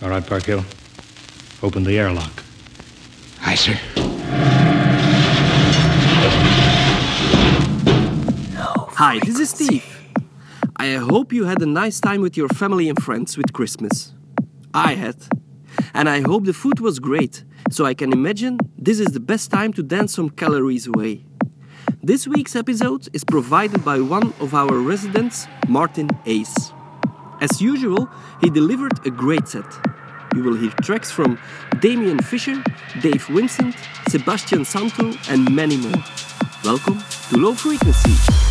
All right, Parkhill. Open the airlock. Aye, sir. Hi, this is Steve. I hope you had a nice time with your family and friends with Christmas. I had. And I hope the food was great, so I can imagine this is the best time to dance some calories away. This week's episode is provided by one of our residents, Martin Ace. As usual, he delivered a great set. You will hear tracks from Damien Fisher, Dave Vincent, Sebastian Santo, and many more. Welcome to Low Frequency.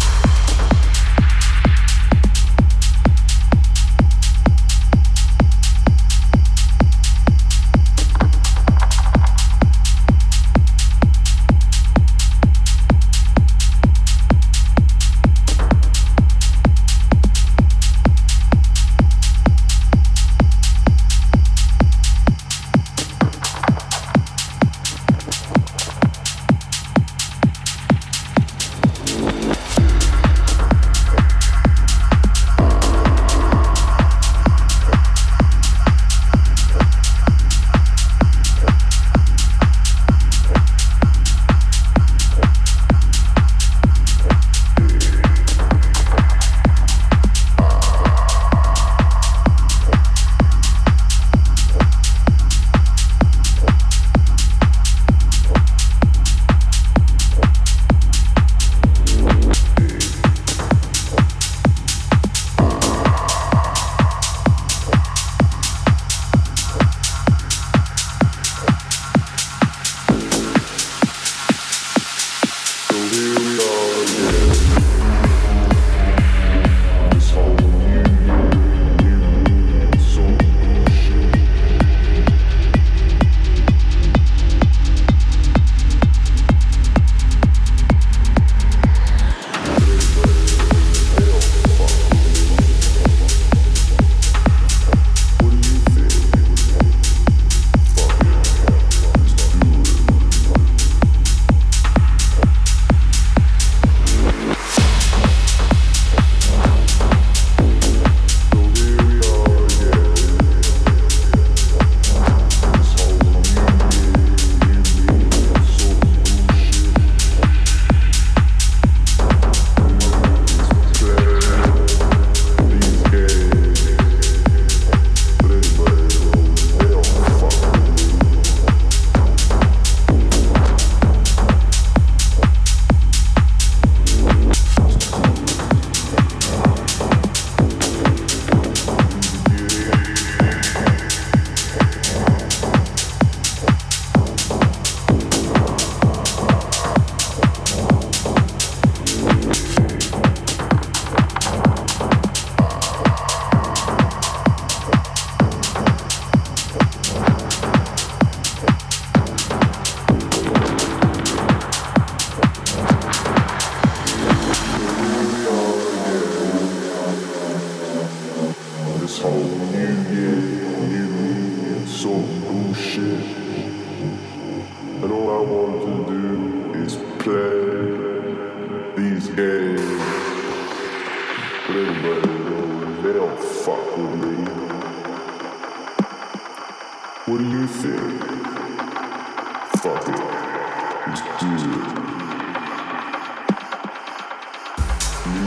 Need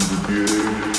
to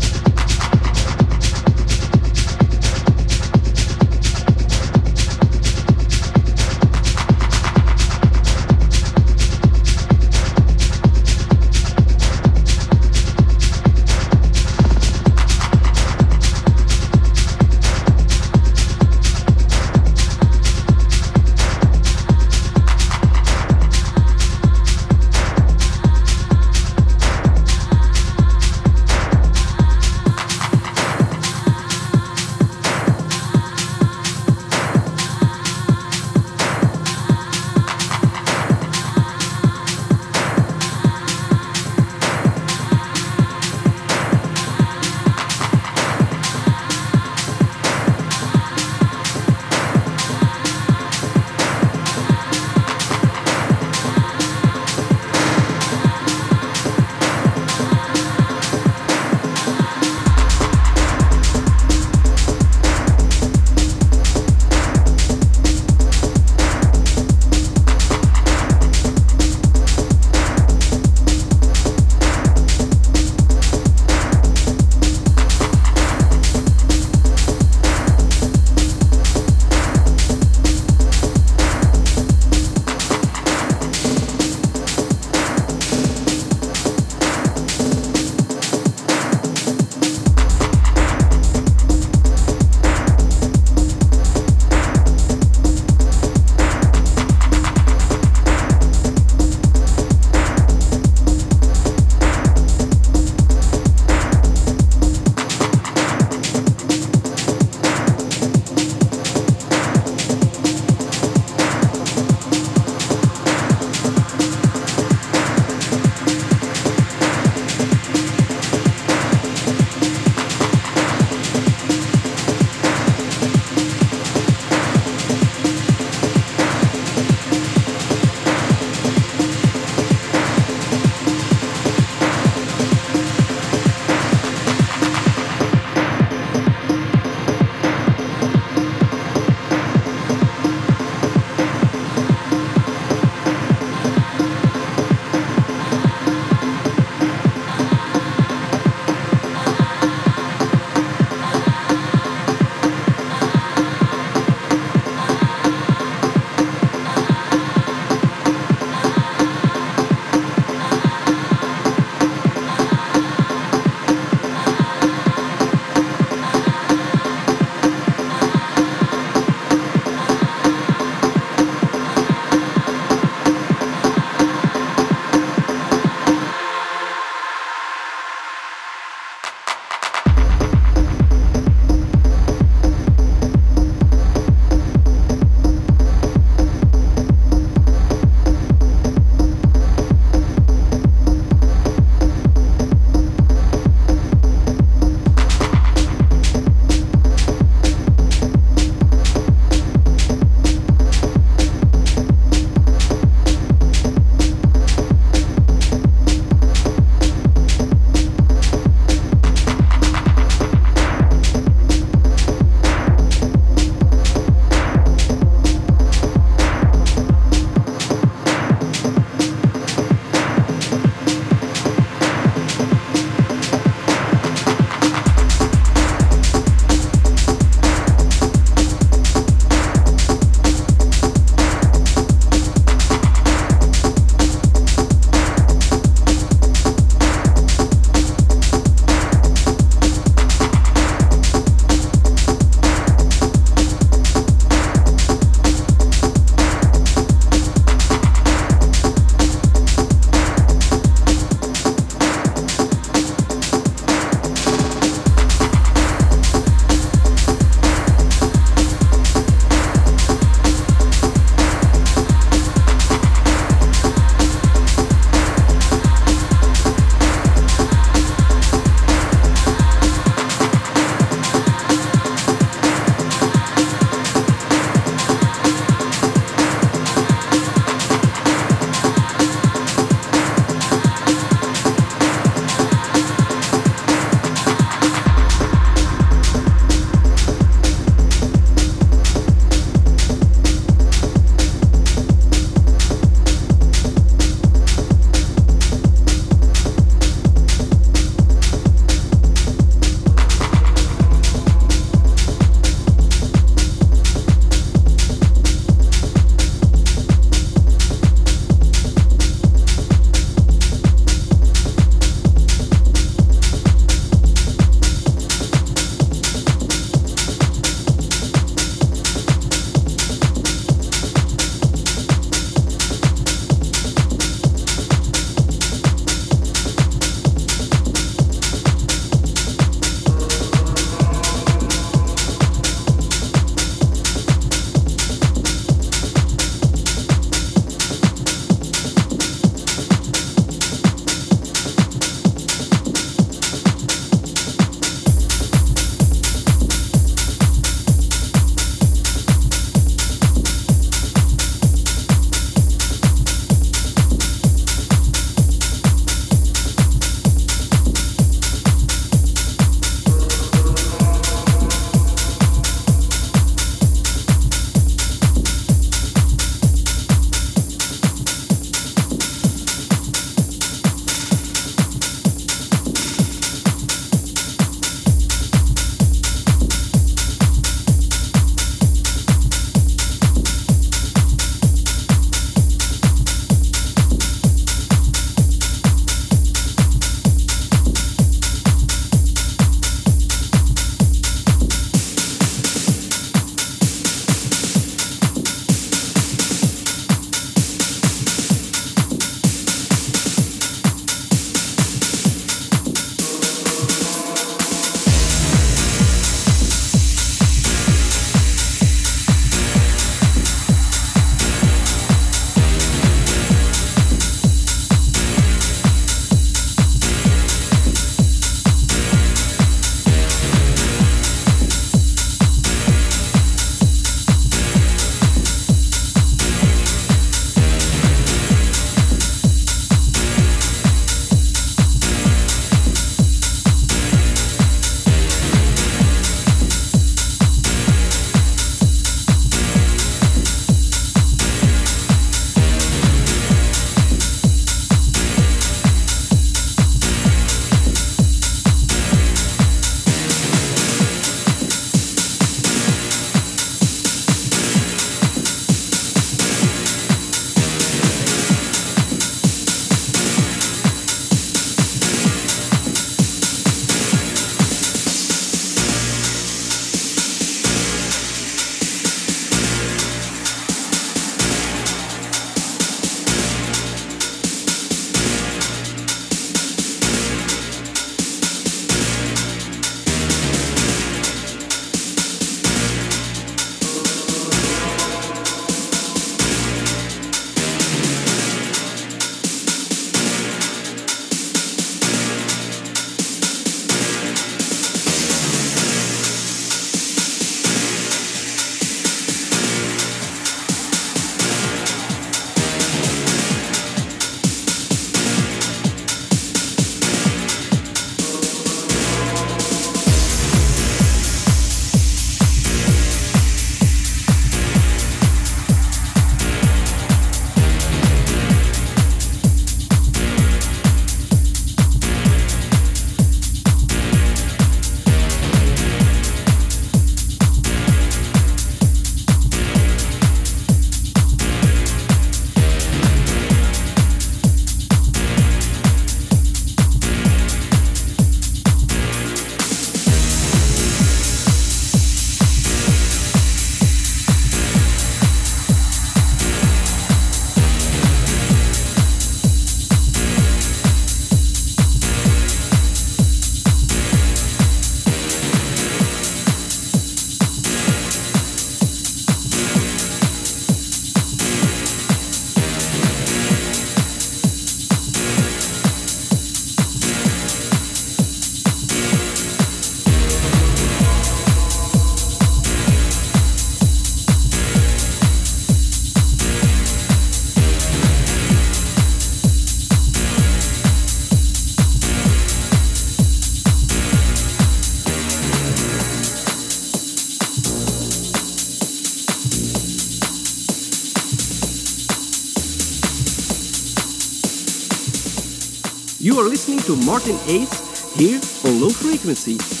to Martin Ace here on Low Frequency.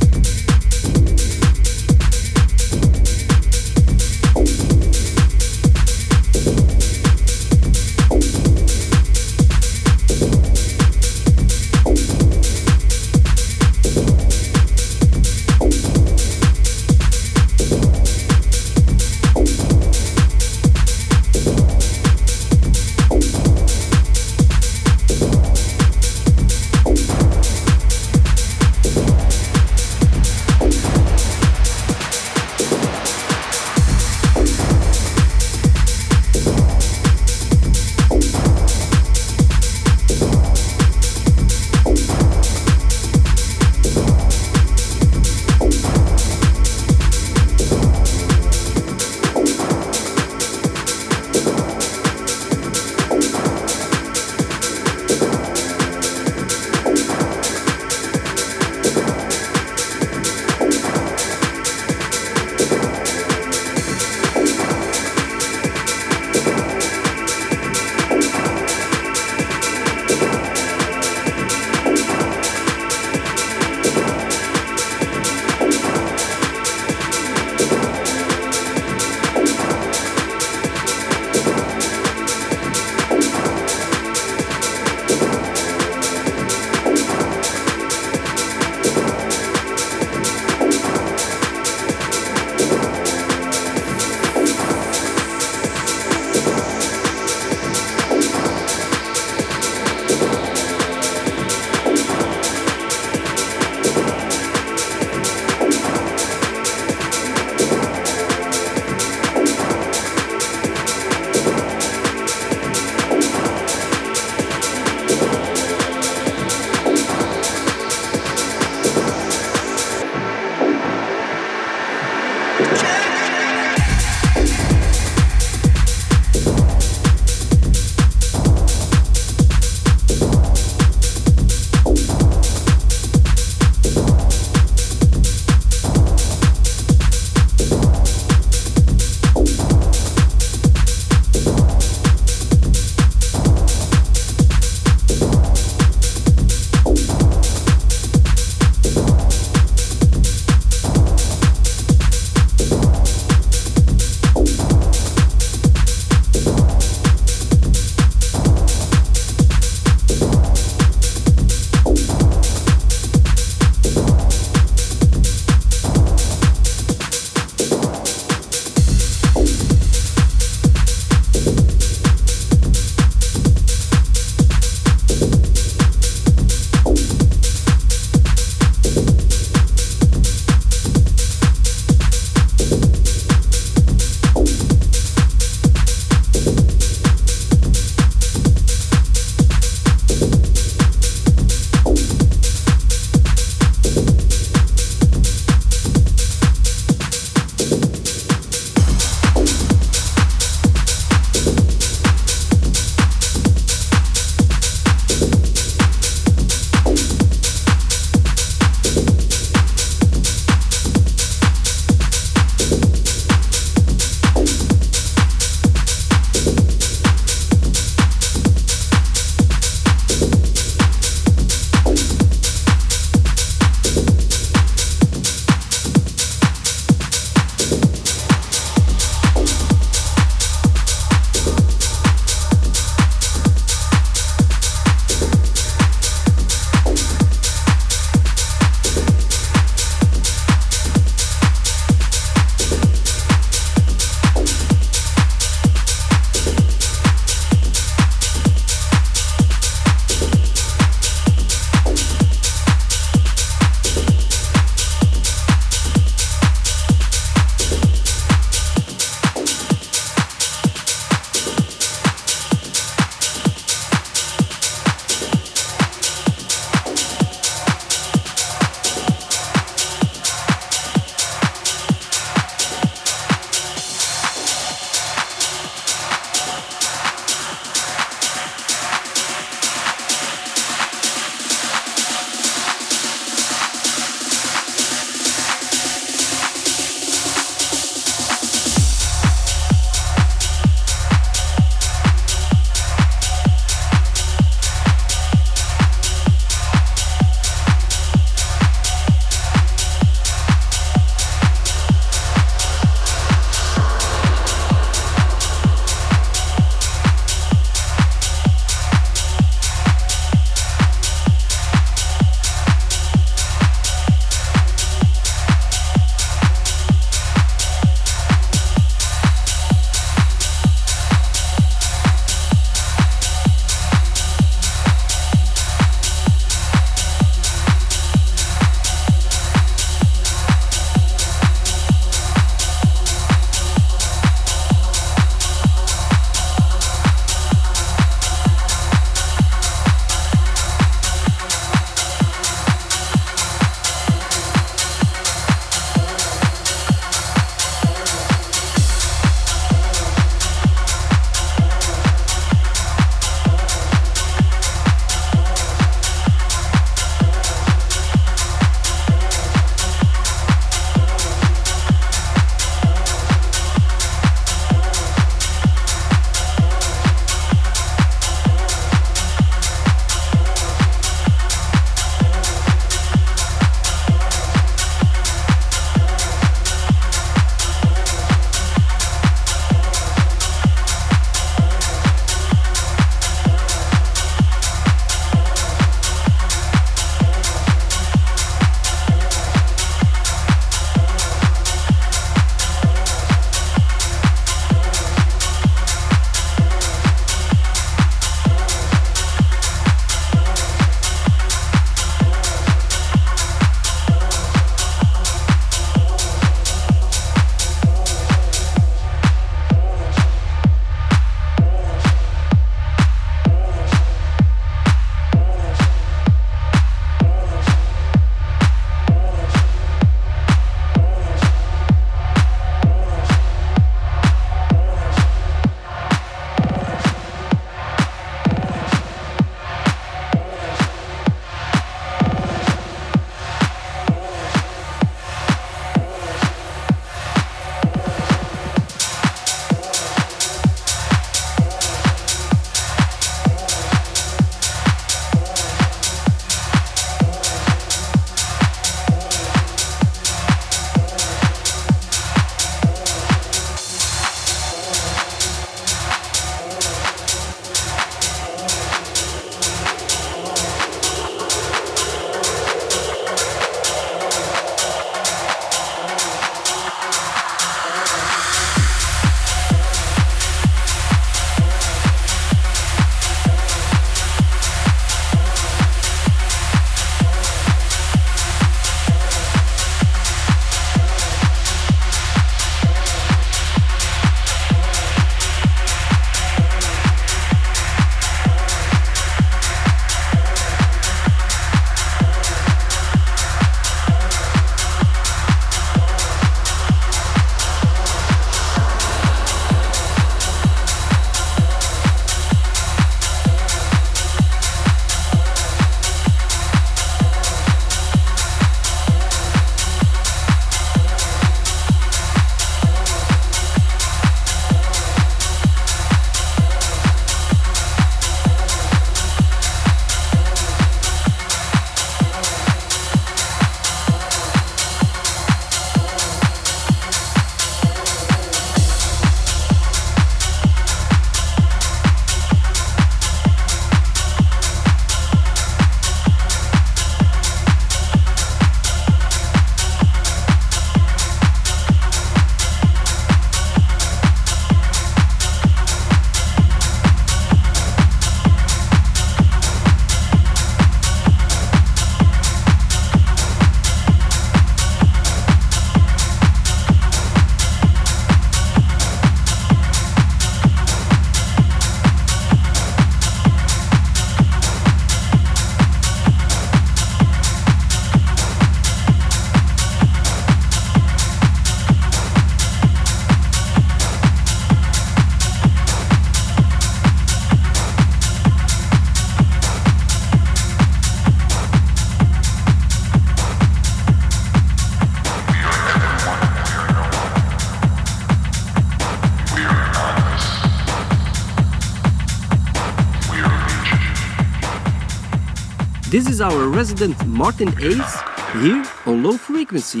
Our resident Martin Ace here on low frequency.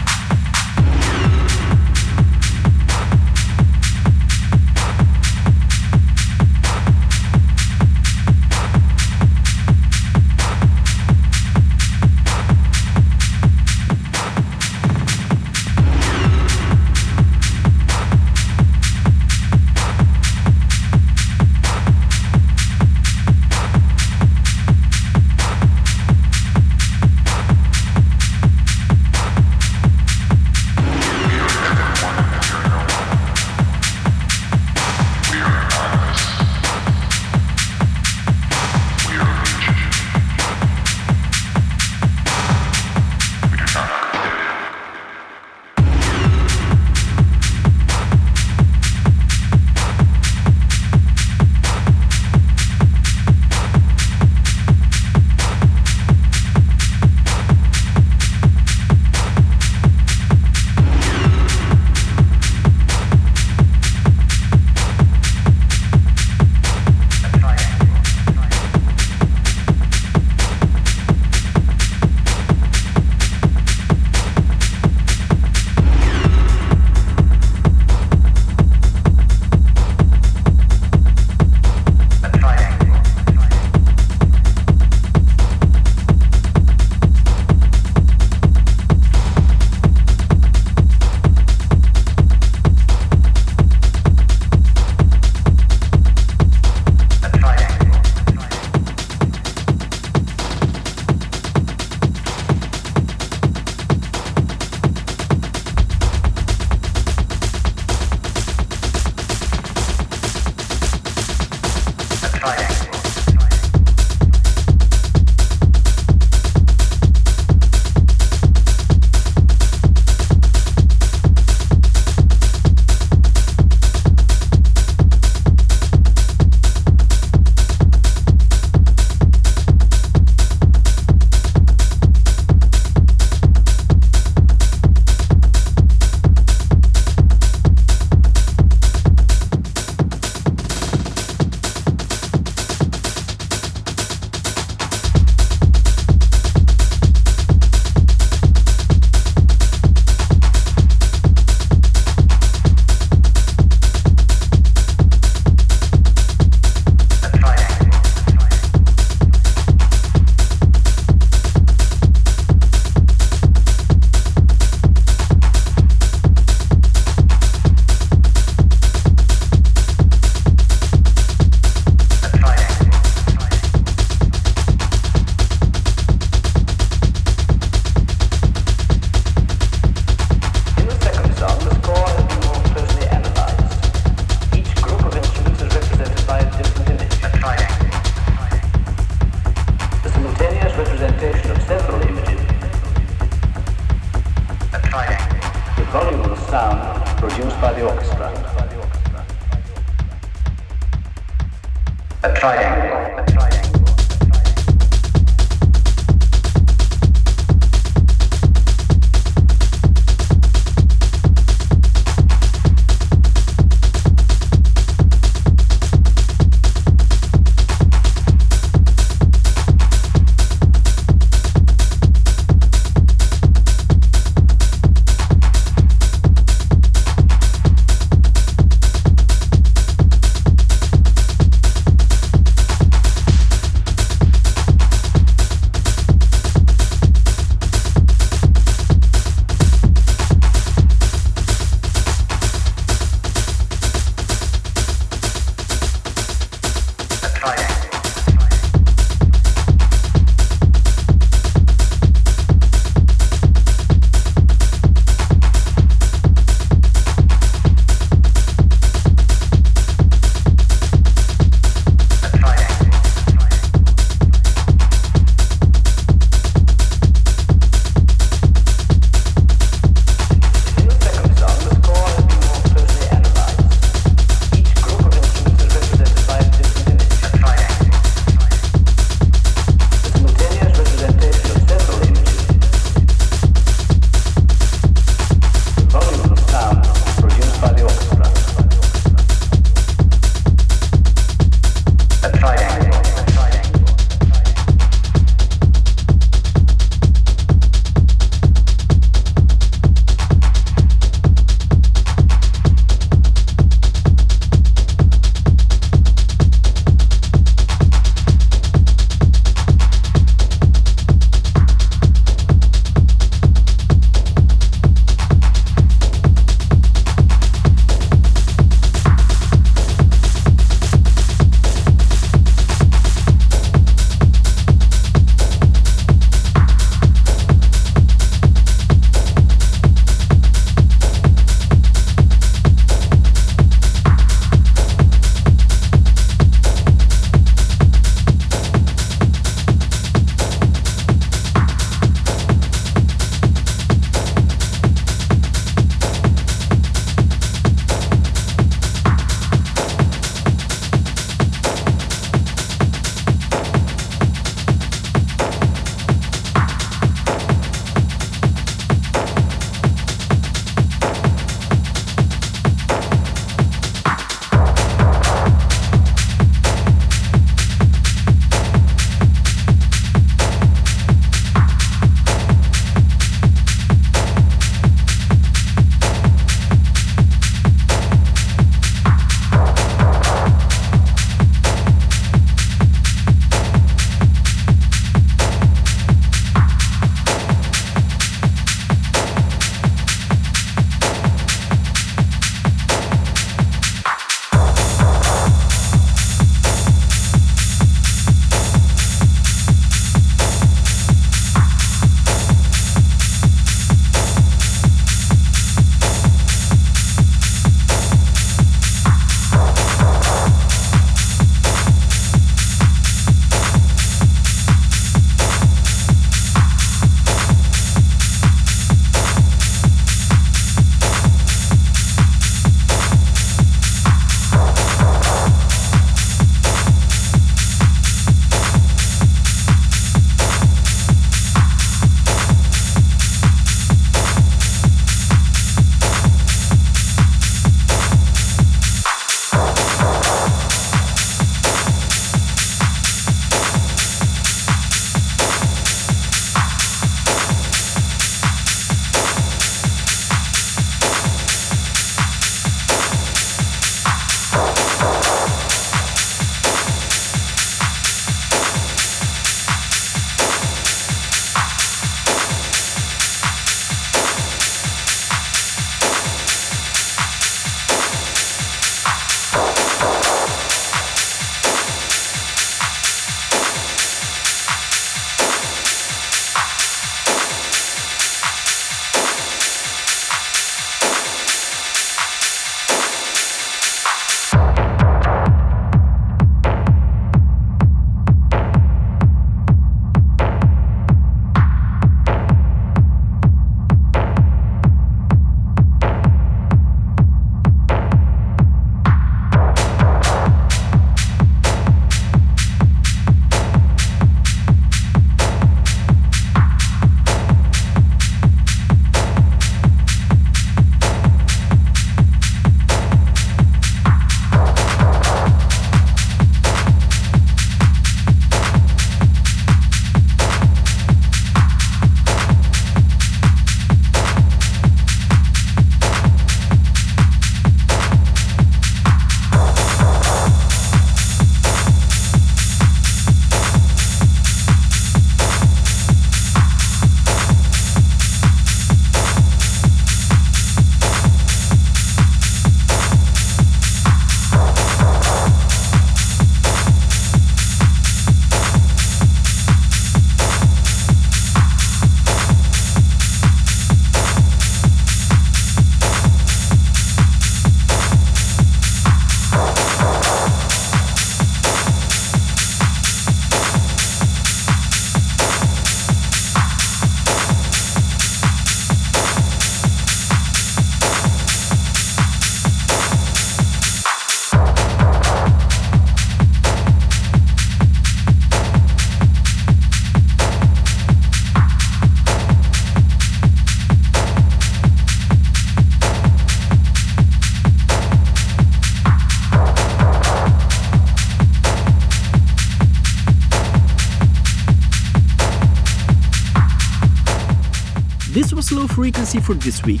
Frequency for this week.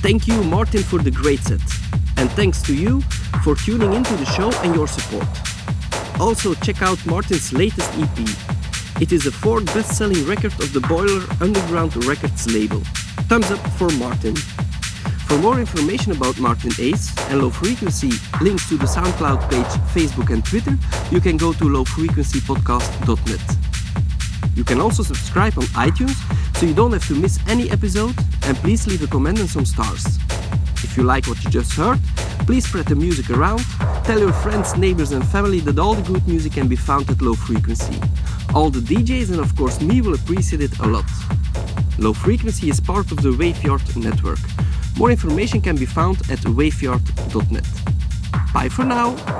Thank you, Martin, for the great set. And thanks to you for tuning into the show and your support. Also, check out Martin's latest EP. It is the fourth best selling record of the Boiler Underground Records label. Thumbs up for Martin. For more information about Martin Ace and Low Frequency, links to the SoundCloud page, Facebook, and Twitter, you can go to lowfrequencypodcast.net. You can also subscribe on iTunes so you don't have to miss any episode, and please leave a comment and some stars. If you like what you just heard, please spread the music around, tell your friends, neighbors, and family that all the good music can be found at low frequency. All the DJs and of course me will appreciate it a lot. Low frequency is part of the Waveyard network. More information can be found at waveyard.net. Bye for now.